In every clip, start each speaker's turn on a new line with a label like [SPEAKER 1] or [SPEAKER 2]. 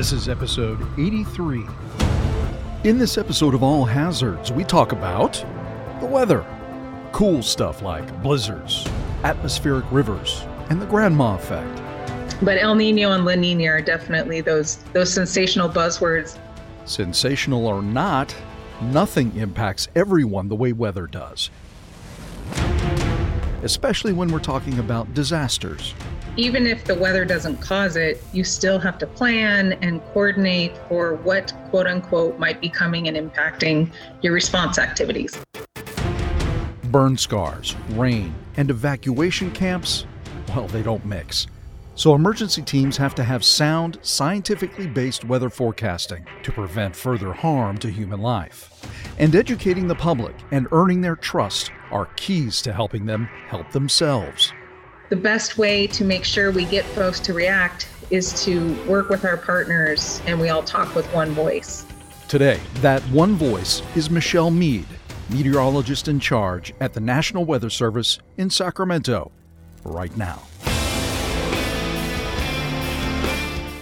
[SPEAKER 1] This is episode 83. In this episode of All Hazards, we talk about the weather, cool stuff like blizzards, atmospheric rivers, and the grandma effect.
[SPEAKER 2] But El Nino and La Nina are definitely those those sensational buzzwords.
[SPEAKER 1] Sensational or not, nothing impacts everyone the way weather does. Especially when we're talking about disasters.
[SPEAKER 2] Even if the weather doesn't cause it, you still have to plan and coordinate for what quote unquote might be coming and impacting your response activities.
[SPEAKER 1] Burn scars, rain, and evacuation camps, well, they don't mix. So, emergency teams have to have sound, scientifically based weather forecasting to prevent further harm to human life. And educating the public and earning their trust are keys to helping them help themselves.
[SPEAKER 2] The best way to make sure we get folks to react is to work with our partners and we all talk with one voice.
[SPEAKER 1] Today, that one voice is Michelle Mead, meteorologist in charge at the National Weather Service in Sacramento, right now.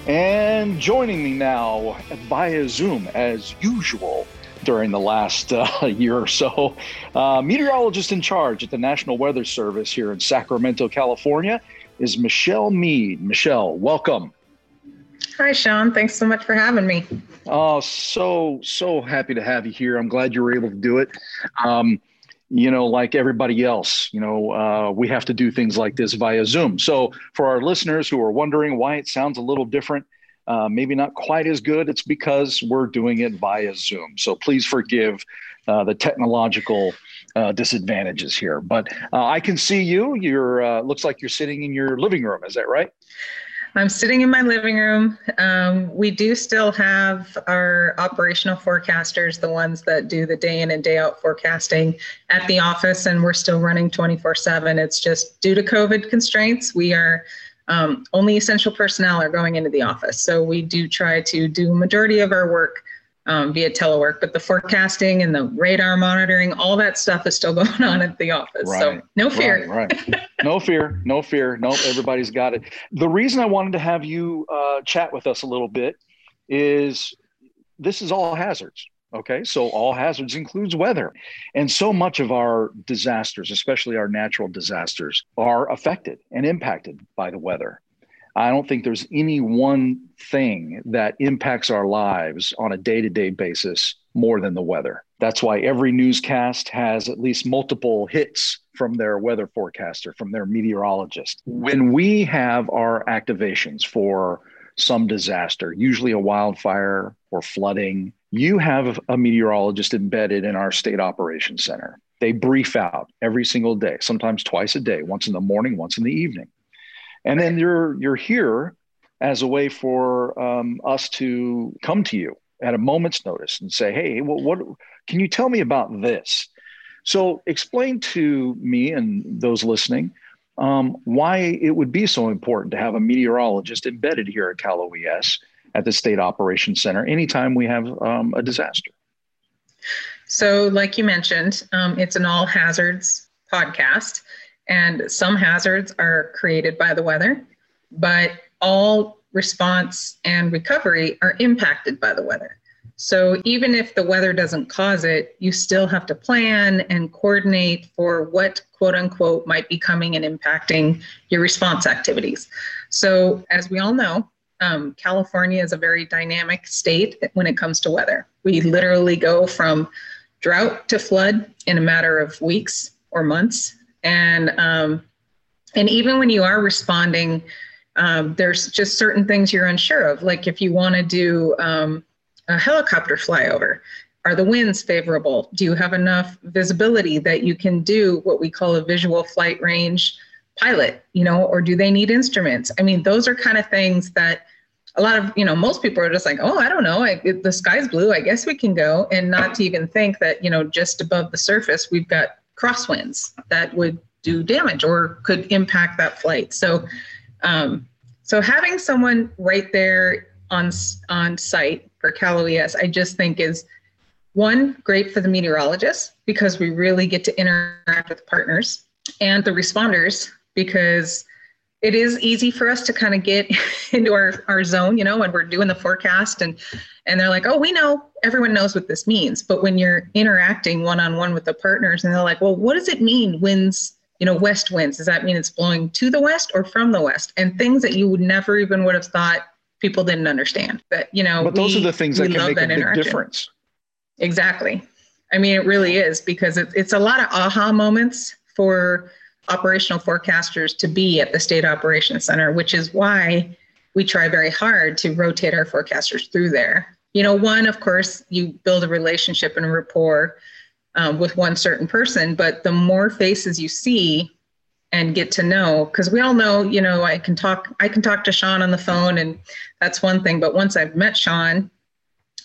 [SPEAKER 3] And joining me now via Zoom, as usual, during the last uh, year or so, uh, meteorologist in charge at the National Weather Service here in Sacramento, California, is Michelle Mead. Michelle, welcome.
[SPEAKER 2] Hi, Sean. Thanks so much for having me.
[SPEAKER 3] Oh, so, so happy to have you here. I'm glad you were able to do it. Um, you know, like everybody else, you know, uh, we have to do things like this via Zoom. So, for our listeners who are wondering why it sounds a little different, uh, maybe not quite as good, it's because we're doing it via Zoom. So, please forgive uh, the technological uh, disadvantages here. But uh, I can see you. You're uh, looks like you're sitting in your living room. Is that right?
[SPEAKER 2] I'm sitting in my living room. Um, we do still have our operational forecasters, the ones that do the day in and day out forecasting at the office, and we're still running 24 7. It's just due to COVID constraints, we are um, only essential personnel are going into the office. So we do try to do majority of our work um, via telework, but the forecasting and the radar monitoring, all that stuff is still going on at the office. Right, so no fear.
[SPEAKER 3] Right, right. no fear. No fear. Nope. Everybody's got it. The reason I wanted to have you uh, chat with us a little bit is this is all hazards. Okay, so all hazards includes weather. And so much of our disasters, especially our natural disasters, are affected and impacted by the weather. I don't think there's any one thing that impacts our lives on a day to day basis more than the weather. That's why every newscast has at least multiple hits from their weather forecaster, from their meteorologist. When we have our activations for some disaster, usually a wildfire or flooding, you have a meteorologist embedded in our state operations center. They brief out every single day, sometimes twice a day, once in the morning, once in the evening and then you're you're here as a way for um, us to come to you at a moment's notice and say, "Hey, well, what can you tell me about this?" So, explain to me and those listening um, why it would be so important to have a meteorologist embedded here at Cal OES at the State Operations Center anytime we have um, a disaster.
[SPEAKER 2] So, like you mentioned, um, it's an all hazards podcast. And some hazards are created by the weather, but all response and recovery are impacted by the weather. So even if the weather doesn't cause it, you still have to plan and coordinate for what quote unquote might be coming and impacting your response activities. So as we all know, um, California is a very dynamic state when it comes to weather. We literally go from drought to flood in a matter of weeks or months and um, and even when you are responding um, there's just certain things you're unsure of like if you want to do um, a helicopter flyover. Are the winds favorable? Do you have enough visibility that you can do what we call a visual flight range pilot you know or do they need instruments? I mean those are kind of things that a lot of you know most people are just like oh i don't know. I, it, the sky's blue. I guess we can go. And not to even think that you know just above the surface we've got crosswinds that would do damage or could impact that flight. So, um, so having someone right there on on site for Cal OES, I just think is one great for the meteorologists because we really get to interact with partners and the responders because it is easy for us to kind of get into our, our zone, you know, when we're doing the forecast and and they're like, oh, we know everyone knows what this means. But when you're interacting one on one with the partners and they're like, well, what does it mean winds, you know, west winds? Does that mean it's blowing to the west or from the west? And things that you would never even would have thought people didn't understand. But you know,
[SPEAKER 3] but those we, are the things that can make that a big difference.
[SPEAKER 2] Exactly. I mean, it really is because it, it's a lot of aha moments for operational forecasters to be at the state operations center, which is why we try very hard to rotate our forecasters through there. You know, one, of course, you build a relationship and a rapport um, with one certain person, but the more faces you see and get to know, because we all know, you know, I can talk, I can talk to Sean on the phone, and that's one thing. But once I've met Sean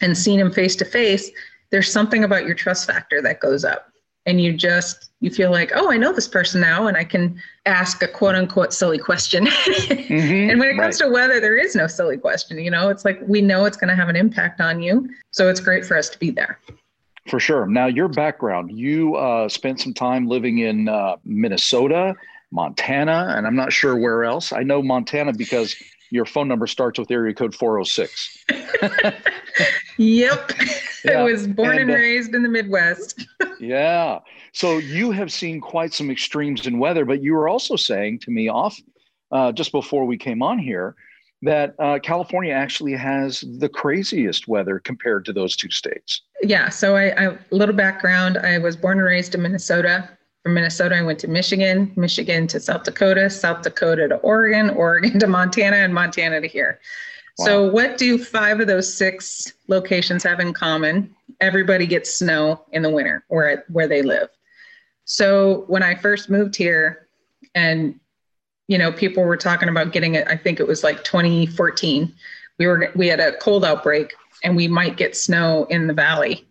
[SPEAKER 2] and seen him face to face, there's something about your trust factor that goes up. And you just you feel like oh i know this person now and i can ask a quote unquote silly question. Mm-hmm, and when it comes right. to weather there is no silly question you know? It's like we know it's going to have an impact on you so it's great for us to be there.
[SPEAKER 3] For sure. Now your background you uh, spent some time living in uh, minnesota montana and i'm not sure where else i know montana because your phone number starts with area code 406
[SPEAKER 2] yep yeah. I was born and, and uh, raised in the Midwest.
[SPEAKER 3] yeah. So you have seen quite some extremes in weather, but you were also saying to me off uh, just before we came on here that uh, California actually has the craziest weather compared to those two states.
[SPEAKER 2] Yeah. So I, I little background. I was born and raised in Minnesota. From Minnesota, I went to Michigan, Michigan to South Dakota, South Dakota to Oregon, Oregon to Montana, and Montana to here. So, what do five of those six locations have in common? Everybody gets snow in the winter where where they live. So, when I first moved here, and you know, people were talking about getting it. I think it was like 2014. We were we had a cold outbreak, and we might get snow in the valley.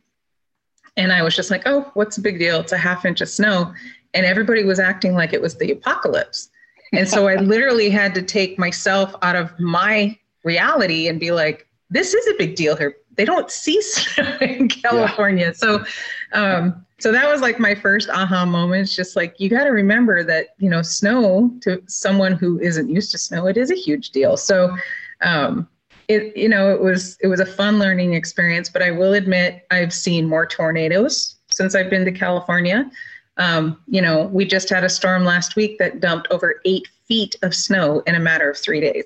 [SPEAKER 2] And I was just like, "Oh, what's the big deal? It's a half inch of snow," and everybody was acting like it was the apocalypse. And so I literally had to take myself out of my reality and be like, this is a big deal here. They don't see snow in California. Yeah. So, um, so that was like my first aha moment. It's just like, you got to remember that, you know, snow to someone who isn't used to snow, it is a huge deal. So, um, it, you know, it was, it was a fun learning experience, but I will admit I've seen more tornadoes since I've been to California. Um, you know, we just had a storm last week that dumped over eight feet of snow in a matter of three days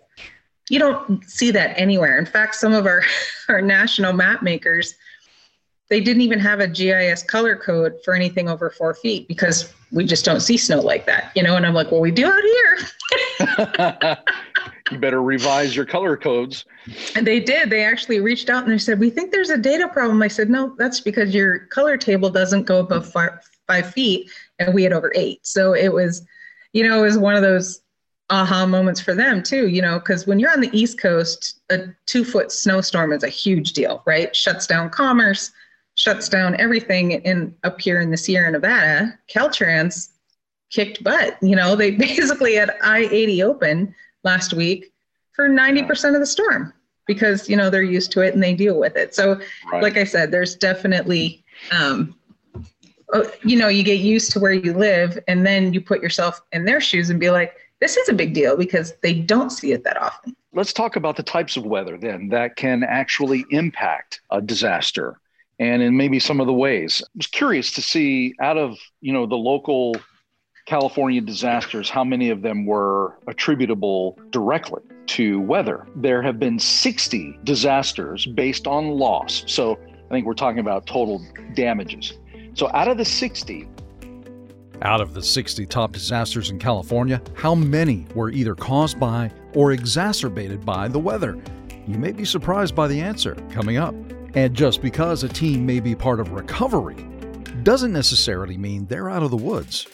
[SPEAKER 2] you don't see that anywhere. In fact, some of our, our national map makers, they didn't even have a GIS color code for anything over four feet because we just don't see snow like that, you know? And I'm like, well, we do out
[SPEAKER 3] here. you better revise your color codes.
[SPEAKER 2] And they did. They actually reached out and they said, we think there's a data problem. I said, no, that's because your color table doesn't go above five, feet. And we had over eight. So it was, you know, it was one of those aha moments for them too, you know, because when you're on the East Coast, a two foot snowstorm is a huge deal, right? Shuts down commerce, shuts down everything in up here in the Sierra Nevada. Caltrans kicked butt. You know, they basically had I 80 open last week for 90% of the storm because, you know, they're used to it and they deal with it. So, right. like I said, there's definitely, um, oh, you know, you get used to where you live and then you put yourself in their shoes and be like, this is a big deal because they don't see it that often.
[SPEAKER 3] Let's talk about the types of weather then that can actually impact a disaster and in maybe some of the ways. I was curious to see out of, you know, the local California disasters, how many of them were attributable directly to weather. There have been 60 disasters based on loss. So I think we're talking about total damages. So out of the 60,
[SPEAKER 1] out of the 60 top disasters in California, how many were either caused by or exacerbated by the weather? You may be surprised by the answer coming up. And just because a team may be part of recovery doesn't necessarily mean they're out of the woods.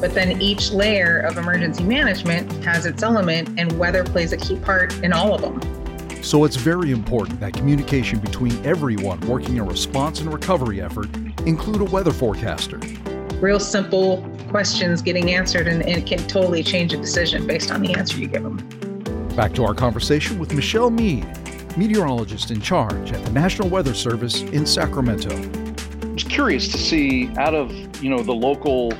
[SPEAKER 2] But then each layer of emergency management has its element, and weather plays a key part in all of them.
[SPEAKER 1] So it's very important that communication between everyone working a response and recovery effort include a weather forecaster
[SPEAKER 2] real simple questions getting answered, and, and it can totally change a decision based on the answer you give them.
[SPEAKER 1] Back to our conversation with Michelle Mead, meteorologist in charge at the National Weather Service in Sacramento.
[SPEAKER 3] I was curious to see out of you know the local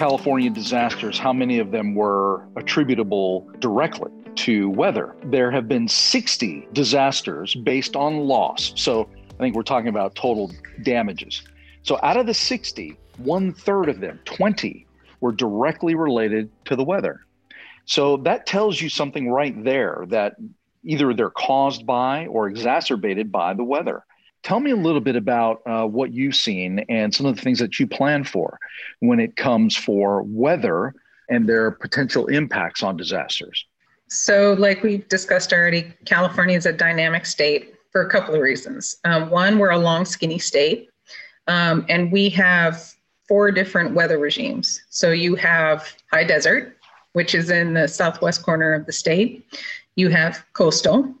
[SPEAKER 3] California disasters, how many of them were attributable directly to weather? There have been 60 disasters based on loss. So I think we're talking about total damages. So out of the 60, one third of them, 20, were directly related to the weather. So that tells you something right there that either they're caused by or exacerbated by the weather. Tell me a little bit about uh, what you've seen and some of the things that you plan for when it comes for weather and their potential impacts on disasters.
[SPEAKER 2] So, like we discussed already, California is a dynamic state for a couple of reasons. Um, one, we're a long, skinny state, um, and we have four different weather regimes. So, you have high desert, which is in the southwest corner of the state, you have coastal,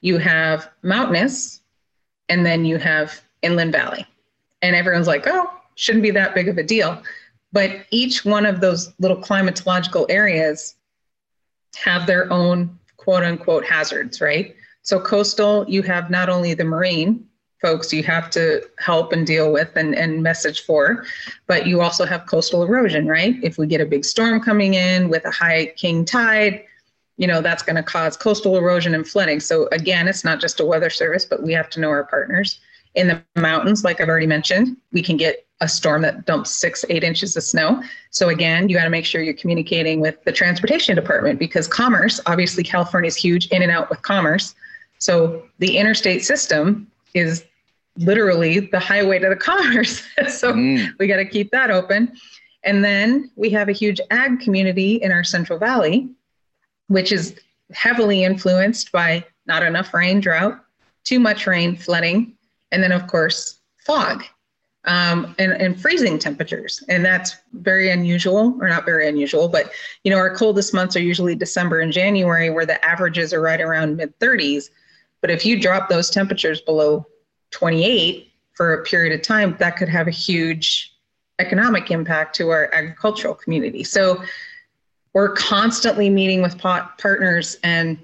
[SPEAKER 2] you have mountainous, and then you have inland valley. And everyone's like, oh, shouldn't be that big of a deal. But each one of those little climatological areas have their own quote unquote hazards, right? So, coastal, you have not only the marine folks you have to help and deal with and, and message for, but you also have coastal erosion, right? If we get a big storm coming in with a high king tide, you know, that's going to cause coastal erosion and flooding. So, again, it's not just a weather service, but we have to know our partners. In the mountains, like I've already mentioned, we can get a storm that dumps six, eight inches of snow. So again, you got to make sure you're communicating with the transportation department because commerce, obviously California is huge in and out with commerce. So the interstate system is literally the highway to the commerce. so mm. we got to keep that open. And then we have a huge ag community in our Central Valley, which is heavily influenced by not enough rain, drought, too much rain, flooding, and then, of course, fog um, and, and freezing temperatures. And that's very unusual, or not very unusual, but you know, our coldest months are usually December and January, where the averages are right around mid 30s. But if you drop those temperatures below 28 for a period of time, that could have a huge economic impact to our agricultural community. So we're constantly meeting with partners and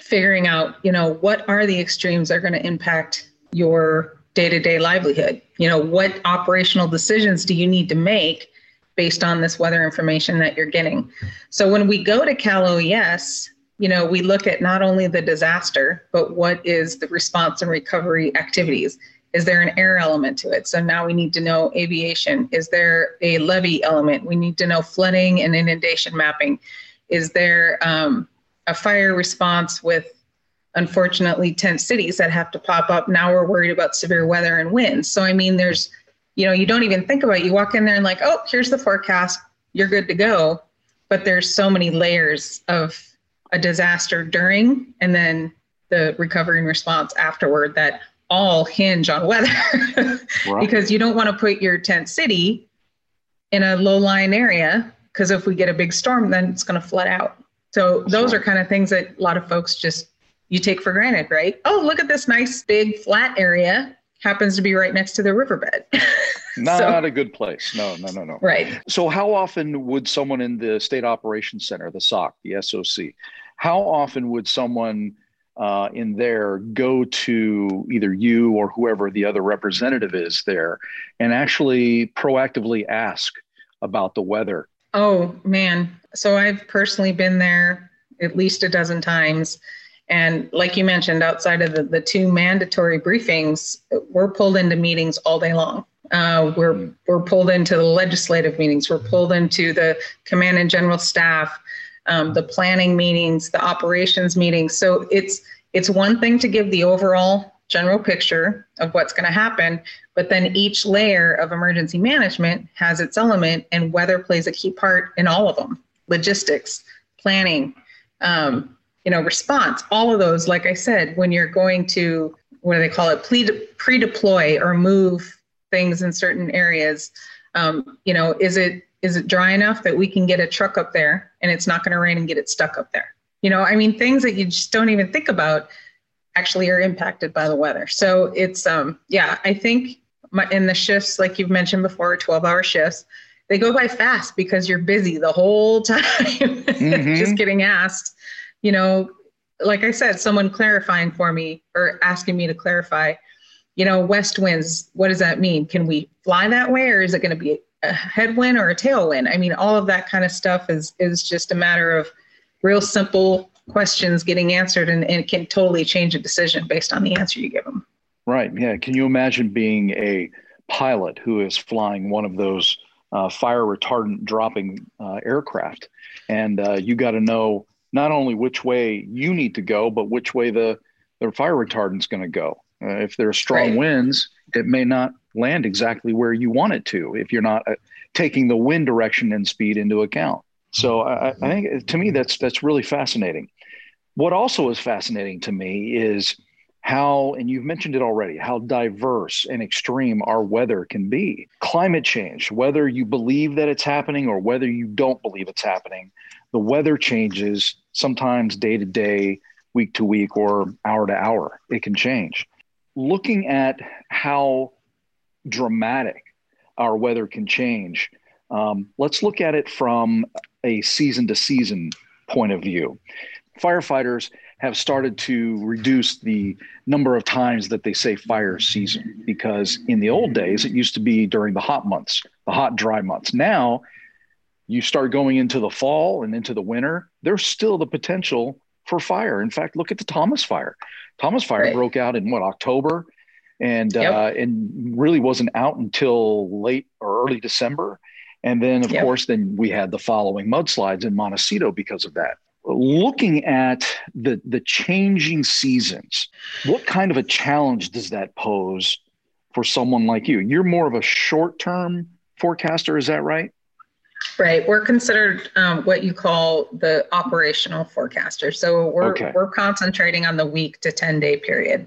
[SPEAKER 2] figuring out, you know, what are the extremes that are going to impact your day-to-day livelihood? You know what operational decisions do you need to make based on this weather information that you're getting? So when we go to cal oes you know we look at not only the disaster but what is the response and recovery activities is there an air element to it so now we need to know aviation is there a levee element we need to know flooding and inundation mapping is there um, a fire response with unfortunately tent cities that have to pop up. Now we're worried about severe weather and winds. So I mean, there's, you know, you don't even think about it. You walk in there and like, oh, here's the forecast. You're good to go. But there's so many layers of a disaster during and then the recovery and response afterward that all hinge on weather right. because you don't want to put your tent city in a low lying area because if we get a big storm then it's going to flood out so those are kind of things that a lot of folks just you take for granted, right? Oh, look at this nice big flat area happens to be right next to the riverbed.
[SPEAKER 3] not, so, not a good place. No, no, no, no.
[SPEAKER 2] Right.
[SPEAKER 3] So, how often would someone in the State Operations Center, the SOC, the SOC, how often would someone uh, in there go to either you or whoever the other representative is there and actually proactively ask about the weather?
[SPEAKER 2] Oh, man. So, I've personally been there at least a dozen times and like you mentioned, outside of the, the two mandatory briefings, we're pulled into meetings all day long. Uh, we're we're pulled into the legislative meetings. We're pulled into the command and general staff, um, the planning meetings, the operations meetings. So it's it's one thing to give the overall general picture of what's going to happen, but then each layer of emergency management has its element, and weather plays a key part in all of them. Logistics, planning, um, you know, response, all of those, like I said, when you're going to, what do they call it, pre-deploy or move things in certain areas, um, you know, is it is it dry enough that we can get a truck up there and it's not going to rain and get it stuck up there? You know, I mean, things that you just don't even think about actually are impacted by the weather. So it's, um, yeah, I think my, in the shifts, like you've mentioned before, 12 hour shifts, they go by fast because you're busy the whole time, mm-hmm. just getting asked you know, like I said, someone clarifying for me or asking me to clarify, you know, west winds, what does that mean? Can we fly that way or is it going to be a headwind or a tailwind? I mean, all of that kind of stuff is is just a matter of real simple questions getting answered, and, and it can totally change a decision based on the answer you give them.
[SPEAKER 3] Right. Yeah. Can you imagine being a pilot who is flying one of those uh, fire retardant dropping uh, aircraft, and uh, you got to know not only which way you need to go, but which way the the fire retardant's going to go. Uh, if there are strong right. winds, it may not land exactly where you want it to if you're not uh, taking the wind direction and speed into account. So I, I think to me that's that's really fascinating. What also is fascinating to me is how, and you've mentioned it already, how diverse and extreme our weather can be. Climate change, whether you believe that it's happening or whether you don't believe it's happening, the weather changes sometimes day to day, week to week, or hour to hour. It can change. Looking at how dramatic our weather can change, um, let's look at it from a season to season point of view. Firefighters have started to reduce the number of times that they say fire season because in the old days it used to be during the hot months, the hot dry months. Now you start going into the fall and into the winter, there's still the potential for fire. In fact, look at the Thomas fire. Thomas fire right. broke out in what October and yep. uh, and really wasn't out until late or early December. And then, of yep. course, then we had the following mudslides in Montecito because of that looking at the the changing seasons what kind of a challenge does that pose for someone like you you're more of a short term forecaster is that right
[SPEAKER 2] right we're considered um, what you call the operational forecaster so we're okay. we're concentrating on the week to 10 day period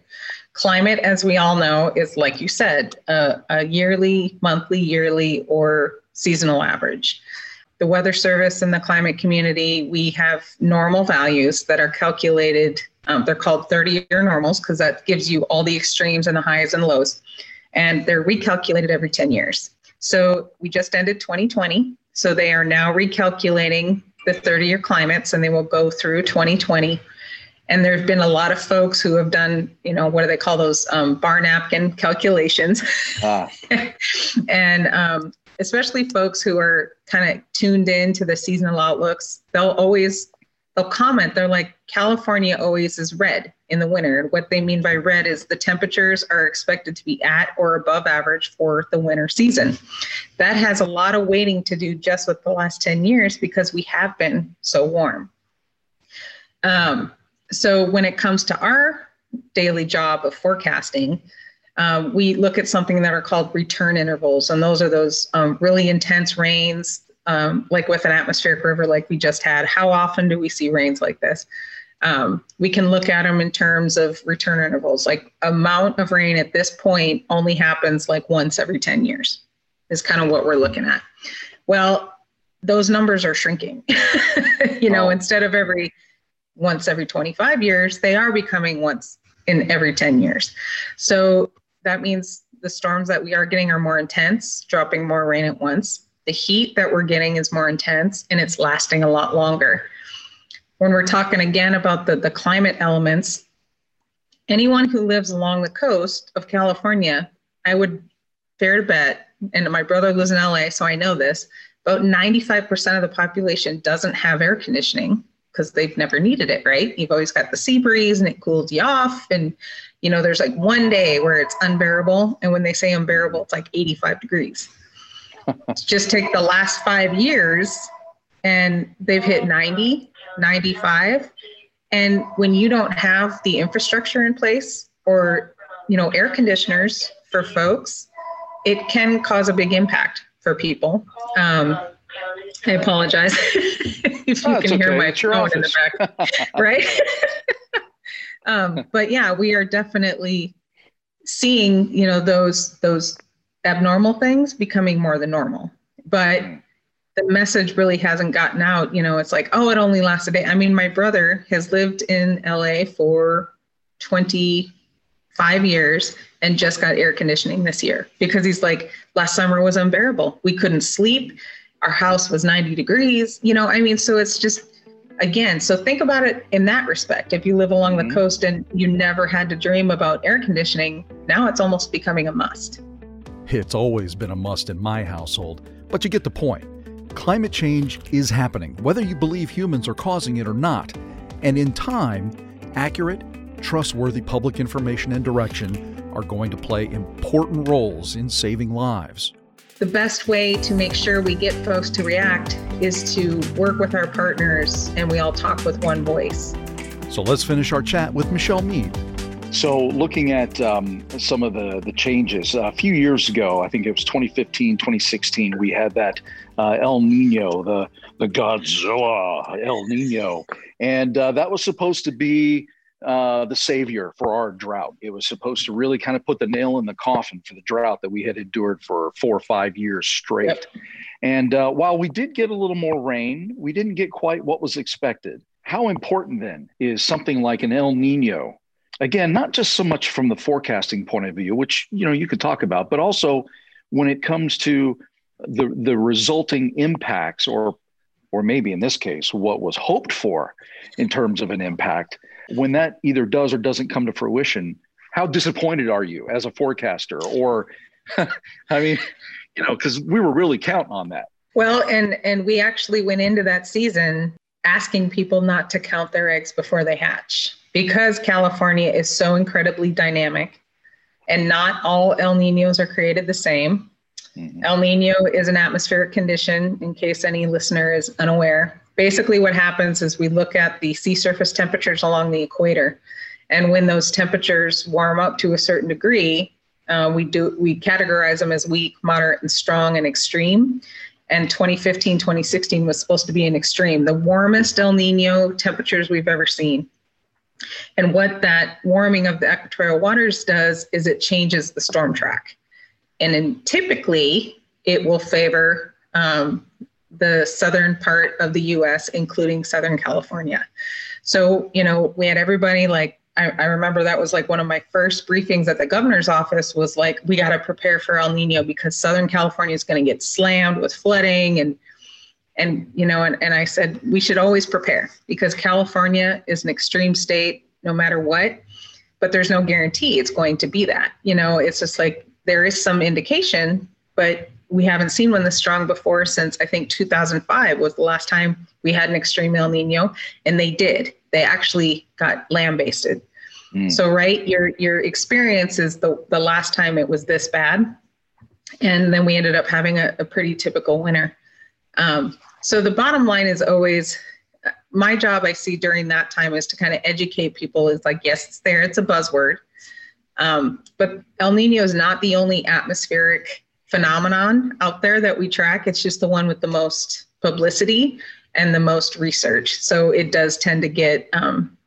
[SPEAKER 2] climate as we all know is like you said a yearly monthly yearly or seasonal average the Weather Service and the climate community, we have normal values that are calculated. Um, they're called 30 year normals because that gives you all the extremes and the highs and lows. And they're recalculated every 10 years. So we just ended 2020. So they are now recalculating the 30 year climates and they will go through 2020 and there have been a lot of folks who have done you know what do they call those um, bar napkin calculations ah. and um, especially folks who are kind of tuned in to the seasonal outlooks, they'll always they'll comment. They're like, California always is red in the winter. And what they mean by red is the temperatures are expected to be at or above average for the winter season. That has a lot of weighting to do just with the last 10 years because we have been so warm. Um, so when it comes to our daily job of forecasting, um, we look at something that are called return intervals, and those are those um, really intense rains, um, like with an atmospheric river like we just had. How often do we see rains like this? Um, we can look at them in terms of return intervals. Like amount of rain at this point only happens like once every 10 years, is kind of what we're looking at. Well, those numbers are shrinking. you know, instead of every once every 25 years, they are becoming once in every 10 years. So that means the storms that we are getting are more intense, dropping more rain at once. The heat that we're getting is more intense and it's lasting a lot longer. When we're talking again about the, the climate elements, anyone who lives along the coast of California, I would dare to bet, and my brother lives in LA, so I know this, about 95% of the population doesn't have air conditioning because they've never needed it, right? You've always got the sea breeze and it cools you off and you know, there's like one day where it's unbearable. And when they say unbearable, it's like 85 degrees. Just take the last five years and they've hit 90, 95. And when you don't have the infrastructure in place or, you know, air conditioners for folks, it can cause a big impact for people. Um, I apologize if you oh, can hear my phone in the back, right? um, but yeah, we are definitely seeing, you know, those those abnormal things becoming more the normal. But the message really hasn't gotten out. You know, it's like, oh, it only lasts a day. I mean, my brother has lived in LA for 25 years and just got air conditioning this year because he's like, last summer was unbearable. We couldn't sleep. Our house was 90 degrees. You know, I mean, so it's just again, so think about it in that respect. If you live along mm-hmm. the coast and you never had to dream about air conditioning, now it's almost becoming a must.
[SPEAKER 1] It's always been a must in my household, But you get the point. Climate change is happening, whether you believe humans are causing it or not. And in time, accurate, trustworthy public information and direction are going to play important roles in saving lives.
[SPEAKER 2] The best way to make sure we get folks to react is to work with our partners and we all talk with one voice.
[SPEAKER 1] So let's finish our chat with Michelle Mead.
[SPEAKER 3] So, looking at um, some of the, the changes, a few years ago, I think it was 2015, 2016, we had that uh, El Nino, the, the Godzilla El Nino. And uh, that was supposed to be uh, the savior for our drought. It was supposed to really kind of put the nail in the coffin for the drought that we had endured for four or five years straight. Yep. And uh, while we did get a little more rain, we didn't get quite what was expected. How important then is something like an El Nino? Again, not just so much from the forecasting point of view, which you know you could talk about, but also when it comes to the the resulting impacts, or or maybe in this case, what was hoped for in terms of an impact when that either does or doesn't come to fruition, how disappointed are you as a forecaster? Or, I mean, you know, because we were really counting on that.
[SPEAKER 2] Well, and and we actually went into that season asking people not to count their eggs before they hatch because California is so incredibly dynamic, and not all El Ninos are created the same. Mm-hmm. El Nino is an atmospheric condition, in case any listener is unaware basically what happens is we look at the sea surface temperatures along the equator and when those temperatures warm up to a certain degree uh, we do we categorize them as weak moderate and strong and extreme and 2015 2016 was supposed to be an extreme the warmest el nino temperatures we've ever seen and what that warming of the equatorial waters does is it changes the storm track and in, typically it will favor um, the southern part of the US, including Southern California. So, you know, we had everybody like, I, I remember that was like one of my first briefings at the governor's office was like, we got to prepare for El Nino because Southern California is going to get slammed with flooding and and you know and, and i said we should always prepare because california is an extreme state no matter what but there's no guarantee it's going to be that you know it's just like there is some indication but we haven't seen one this strong before since I think 2005 was the last time we had an extreme El Nino, and they did. They actually got lambasted. Mm. So right, your your experience is the the last time it was this bad, and then we ended up having a, a pretty typical winter. Um, so the bottom line is always my job. I see during that time is to kind of educate people. Is like yes, it's there. It's a buzzword. Um, but El Nino is not the only atmospheric phenomenon out there that we track. It's just the one with the most publicity and the most research. So it does tend to get um,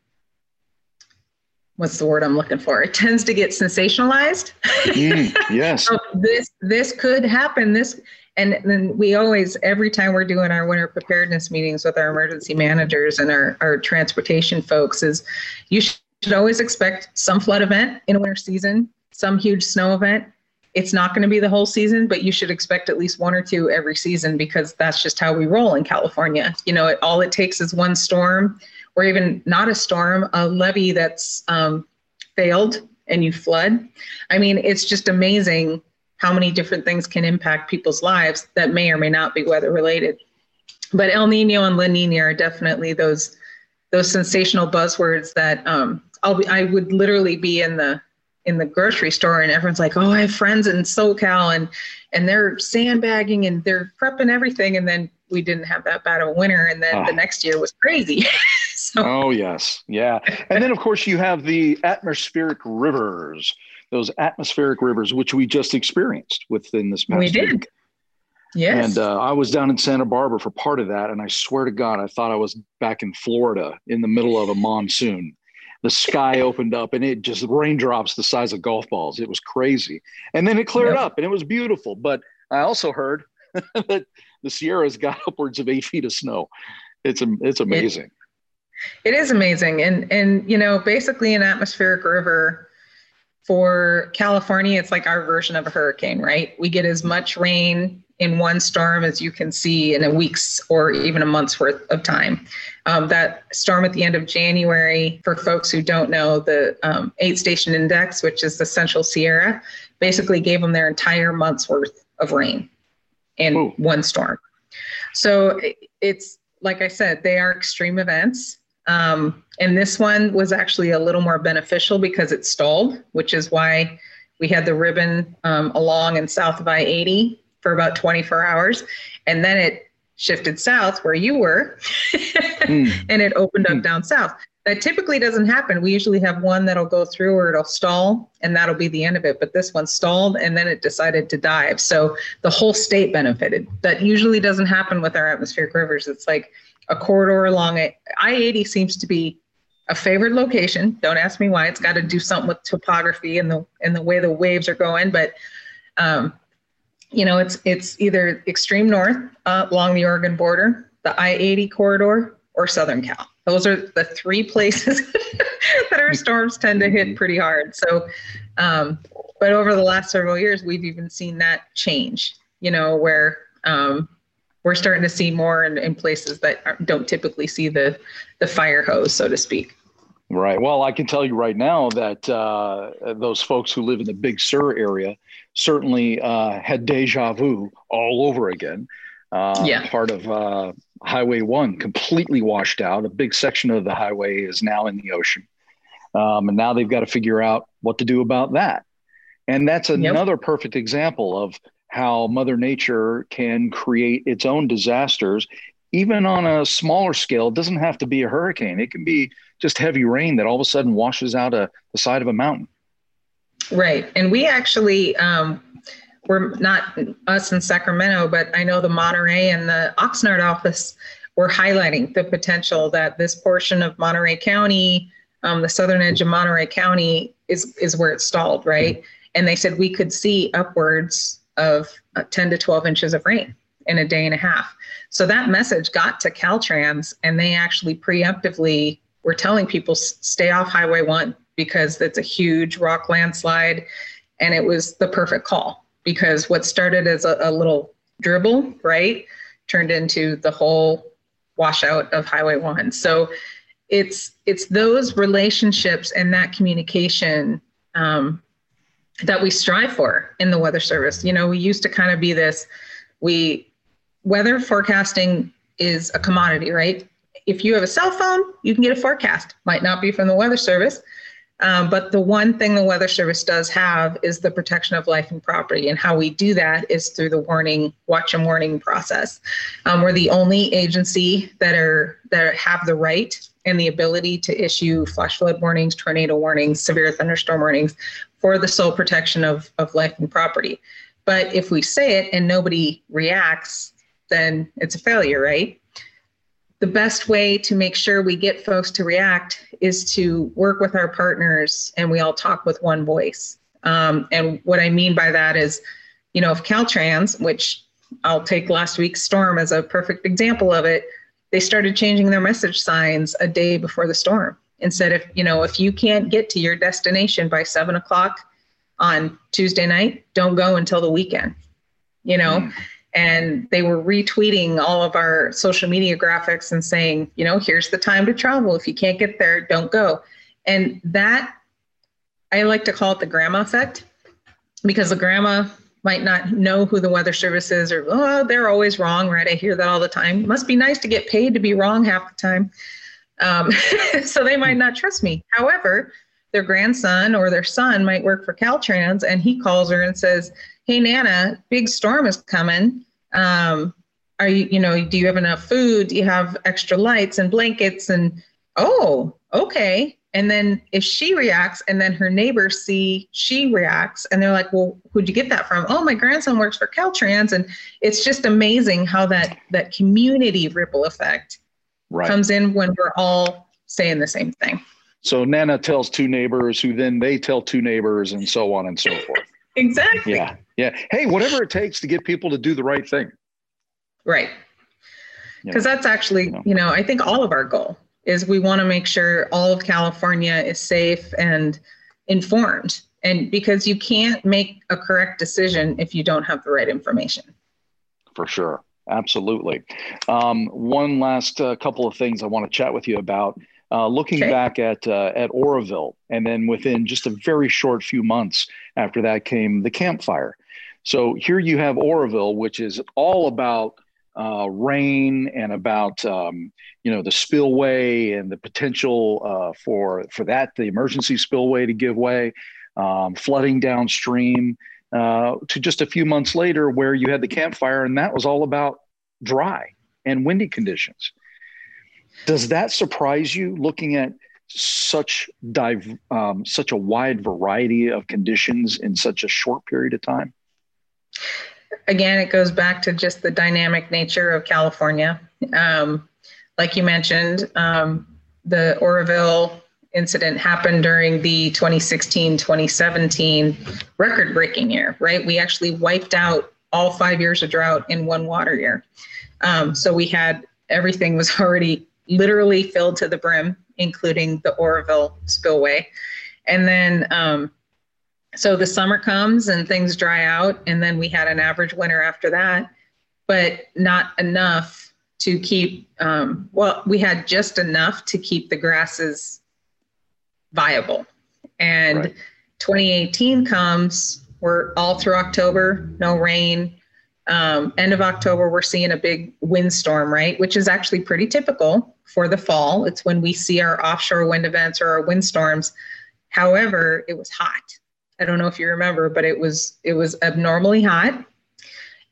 [SPEAKER 2] what's the word I'm looking for? It tends to get sensationalized.
[SPEAKER 3] Mm, yes.
[SPEAKER 2] so this this could happen. This and then we always every time we're doing our winter preparedness meetings with our emergency managers and our, our transportation folks is you should always expect some flood event in a winter season, some huge snow event, it's not going to be the whole season, but you should expect at least one or two every season because that's just how we roll in California. You know, it, all it takes is one storm, or even not a storm, a levee that's um, failed and you flood. I mean, it's just amazing how many different things can impact people's lives that may or may not be weather related. But El Nino and La Nina are definitely those those sensational buzzwords that um, I'll be, I would literally be in the in the grocery store and everyone's like, "Oh, I have friends in SoCal and and they're sandbagging and they're prepping everything." And then we didn't have that bad of a winter, and then oh. the ah. next year was crazy.
[SPEAKER 3] so. Oh yes, yeah. And then of course you have the atmospheric rivers, those atmospheric rivers which we just experienced within this past.
[SPEAKER 2] We did.
[SPEAKER 3] Week.
[SPEAKER 2] Yes.
[SPEAKER 3] And uh, I was down in Santa Barbara for part of that, and I swear to God, I thought I was back in Florida in the middle of a monsoon the sky opened up and it just raindrops the size of golf balls. It was crazy. And then it cleared up and it was beautiful. But I also heard that the Sierras got upwards of eight feet of snow. It's it's amazing.
[SPEAKER 2] It, it is amazing. And and you know, basically an atmospheric river for California, it's like our version of a hurricane, right? We get as much rain in one storm as you can see in a week's or even a month's worth of time. Um, that storm at the end of January, for folks who don't know, the um, eight station index, which is the Central Sierra, basically gave them their entire month's worth of rain. in Ooh. one storm. So it's like I said, they are extreme events. Um, and this one was actually a little more beneficial because it stalled, which is why we had the ribbon um, along and south of I 80 for about 24 hours. And then it shifted south where you were mm. and it opened up mm. down south. That typically doesn't happen. We usually have one that'll go through or it'll stall and that'll be the end of it. But this one stalled and then it decided to dive. So the whole state benefited. That usually doesn't happen with our atmospheric rivers. It's like a corridor along it. I 80 seems to be a favored location. Don't ask me why. It's got to do something with topography and the and the way the waves are going. But um, you know, it's it's either extreme north uh, along the Oregon border, the I-80 corridor, or Southern Cal. Those are the three places that our storms tend to hit pretty hard. So, um, but over the last several years, we've even seen that change. You know, where um, we're starting to see more in, in places that don't typically see the the fire hose, so to speak.
[SPEAKER 3] Right. Well, I can tell you right now that uh, those folks who live in the Big Sur area certainly uh, had deja vu all over again. Uh, yeah. Part of uh, Highway 1 completely washed out. A big section of the highway is now in the ocean. Um, and now they've got to figure out what to do about that. And that's another yep. perfect example of how Mother Nature can create its own disasters, even on a smaller scale. It doesn't have to be a hurricane, it can be just heavy rain that all of a sudden washes out a, the side of a mountain.
[SPEAKER 2] Right. And we actually, um, we're not us in Sacramento, but I know the Monterey and the Oxnard office were highlighting the potential that this portion of Monterey County, um, the southern edge of Monterey County, is is where it stalled, right? And they said we could see upwards of uh, 10 to 12 inches of rain in a day and a half. So that message got to Caltrans, and they actually preemptively were telling people stay off Highway 1 because it's a huge rock landslide. And it was the perfect call because what started as a, a little dribble, right, turned into the whole washout of Highway 1. So it's it's those relationships and that communication um, that we strive for in the weather service. You know, we used to kind of be this, we, weather forecasting is a commodity, right? If you have a cell phone, you can get a forecast. Might not be from the weather service, um, but the one thing the Weather Service does have is the protection of life and property. And how we do that is through the warning, watch and warning process. Um, we're the only agency that are that have the right and the ability to issue flash flood warnings, tornado warnings, severe thunderstorm warnings for the sole protection of, of life and property. But if we say it and nobody reacts, then it's a failure, right? The best way to make sure we get folks to react is to work with our partners and we all talk with one voice. Um, and what I mean by that is, you know, if Caltrans, which I'll take last week's storm as a perfect example of it, they started changing their message signs a day before the storm and said if you know if you can't get to your destination by seven o'clock on tuesday night don't go until the weekend you know? Mm. and they were retweeting all of our social media graphics and saying you know here's the time to travel. If you can't get there don't go. And that i like to call it the grandma effect because the grandma might not know who the weather service is or oh they're always wrong right? I hear that all the time. It must be nice to get paid to be wrong half the time um, so they might not trust me. However, their grandson or their son might work for Caltrans and he calls her and says, Hey, Nana, big storm is coming. Um, are you, you know, do you have enough food? Do you have extra lights and blankets? And oh, okay. And then if she reacts and then her neighbors see she reacts and they're like, well, who'd you get that from? Oh, my grandson works for Caltrans. And it's just amazing how that, that community ripple effect right. comes in when we're all saying the same thing.
[SPEAKER 3] So Nana tells two neighbors who then they tell two neighbors and so on and so forth.
[SPEAKER 2] exactly.
[SPEAKER 3] Yeah. Yeah. Hey, whatever it takes to get people to do the right thing.
[SPEAKER 2] Right. Because that's actually, you know. you know, I think all of our goal is we want to make sure all of California is safe and informed. And because you can't make a correct decision if you don't have the right information.
[SPEAKER 3] For sure. Absolutely. Um, one last uh, couple of things I want to chat with you about. Uh, looking okay. back at uh, at Oroville, and then within just a very short few months after that came the Camp Fire. So here you have Oroville, which is all about uh, rain and about um, you know the spillway and the potential uh, for for that the emergency spillway to give way, um, flooding downstream. Uh, to just a few months later, where you had the Camp Fire and that was all about dry and windy conditions. Does that surprise you, looking at such dive, um, such a wide variety of conditions in such a short period of time?
[SPEAKER 2] again, it goes back to just the dynamic nature of California. Um, like you mentioned, um, the Oroville incident happened during the 2016 2017 record breaking year, right? We actually wiped out all five years of drought in one water year. Um, so we had everything was already literally filled to the brim, including the Oroville spillway. And then um, so the summer comes and things dry out and then we had an average winter after that but not enough to keep um, well we had just enough to keep the grasses viable. And right. 2018 comes we're all through october no rain. Um, end of october we're seeing a big windstorm right? Which is actually pretty typical for the fall. It's when we see our offshore wind events or our windstorms. However it was hot. I don't know if you remember, but it was it was abnormally hot,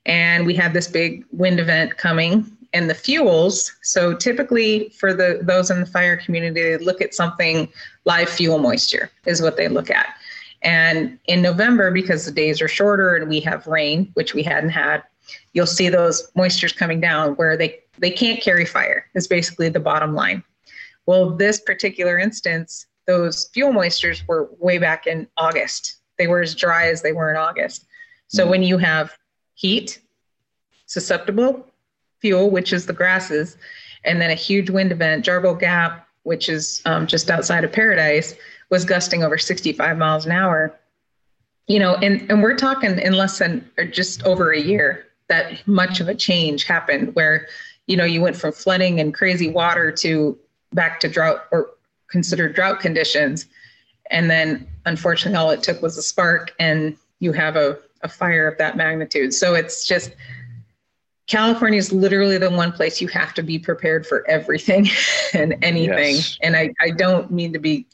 [SPEAKER 2] and we had this big wind event coming. And the fuels. So typically, for the those in the fire community, they look at something live fuel moisture is what they look at. And in November, because the days are shorter and we have rain, which we hadn't had, you'll see those moistures coming down where they they can't carry fire. Is basically the bottom line. Well, this particular instance, those fuel moistures were way back in August. They were as dry as they were in August. So mm-hmm. when you have heat, susceptible fuel, which is the grasses, and then a huge wind event, Jarbo Gap, which is um, just outside of Paradise, was gusting over 65 miles an hour. You know, and, and we're talking in less than or just over a year that much of a change happened where, you know, you went from flooding and crazy water to back to drought or considered drought conditions. And then unfortunately, all it took was a spark, and you have a, a fire of that magnitude. So it's just California is literally the one place you have to be prepared for everything and anything. Yes. And I, I don't mean to be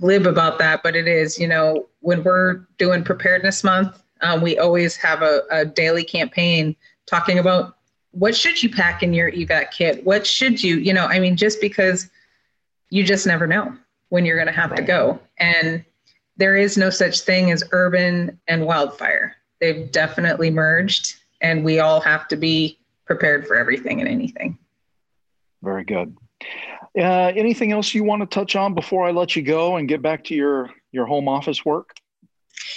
[SPEAKER 2] glib about that, but it is, you know, when we're doing preparedness month, um, we always have a, a daily campaign talking about what should you pack in your evac kit? What should you, you know, I mean, just because you just never know when you're going to have right. to go. And there is no such thing as urban and wildfire. They've definitely merged, and we all have to be prepared for everything and anything.
[SPEAKER 3] Very good. Uh, anything else you want to touch on before I let you go and get back to your your home office work?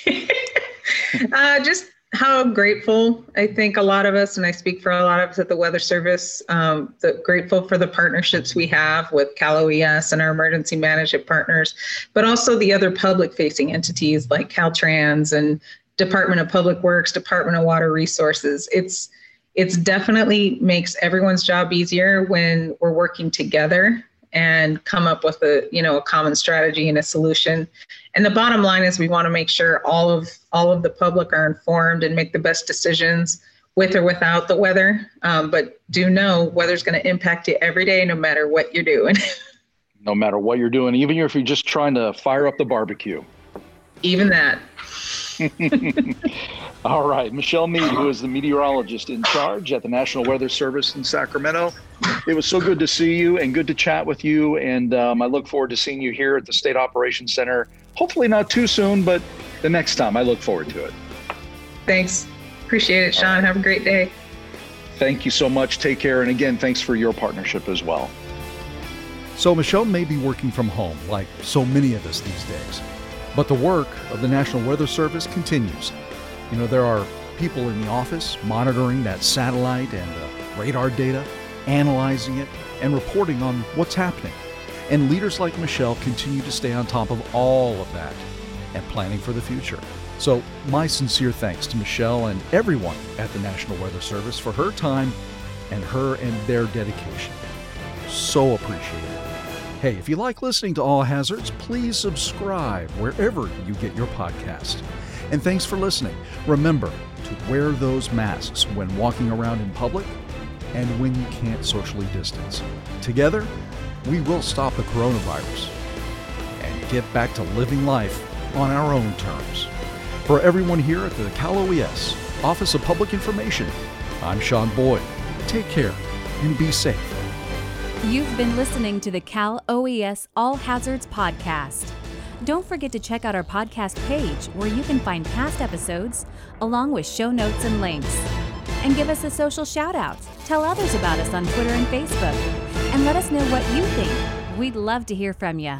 [SPEAKER 2] uh, just how grateful I think a lot of us, and I speak for a lot of us at the Weather Service, um, the, grateful for the partnerships we have with Cal OES and our emergency management partners, but also the other public facing entities like Caltrans and Department of Public Works, Department of Water Resources. It's it's definitely makes everyone's job easier when we're working together and come up with a you know a common strategy and a solution. And the bottom line is we want to make sure all of all of the public are informed and make the best decisions with or without the weather. Um, but do know weather's going to impact you every day no matter what you're doing.
[SPEAKER 3] No matter what you're doing even if you're just trying to fire up the barbecue.
[SPEAKER 2] Even that
[SPEAKER 3] All right, Michelle Mead, who is the meteorologist in charge at the National Weather Service in Sacramento. It was so good to see you and good to chat with you. And um, I look forward to seeing you here at the State Operations Center. Hopefully, not too soon, but the next time. I look forward to it.
[SPEAKER 2] Thanks. Appreciate it, Sean. Right. Have a great day.
[SPEAKER 3] Thank you so much. Take care. And again, thanks for your partnership as well.
[SPEAKER 1] So, Michelle may be working from home like so many of us these days. But the work of the National Weather Service continues. You know, there are people in the office monitoring that satellite and uh, radar data, analyzing it, and reporting on what's happening. And leaders like Michelle continue to stay on top of all of that and planning for the future. So, my sincere thanks to Michelle and everyone at the National Weather Service for her time and her and their dedication. So appreciated. Hey, if you like listening to All Hazards, please subscribe wherever you get your podcast. And thanks for listening. Remember
[SPEAKER 3] to wear those masks when walking around in public and when you can't socially distance. Together, we will stop the coronavirus and get back to living life on our own terms. For everyone here at the Cal OES Office of Public Information, I'm Sean Boyd. Take care and be safe.
[SPEAKER 4] You've been listening to the Cal OES All Hazards Podcast. Don't forget to check out our podcast page where you can find past episodes along with show notes and links. And give us a social shout out. Tell others about us on Twitter and Facebook. And let us know what you think. We'd love to hear from you.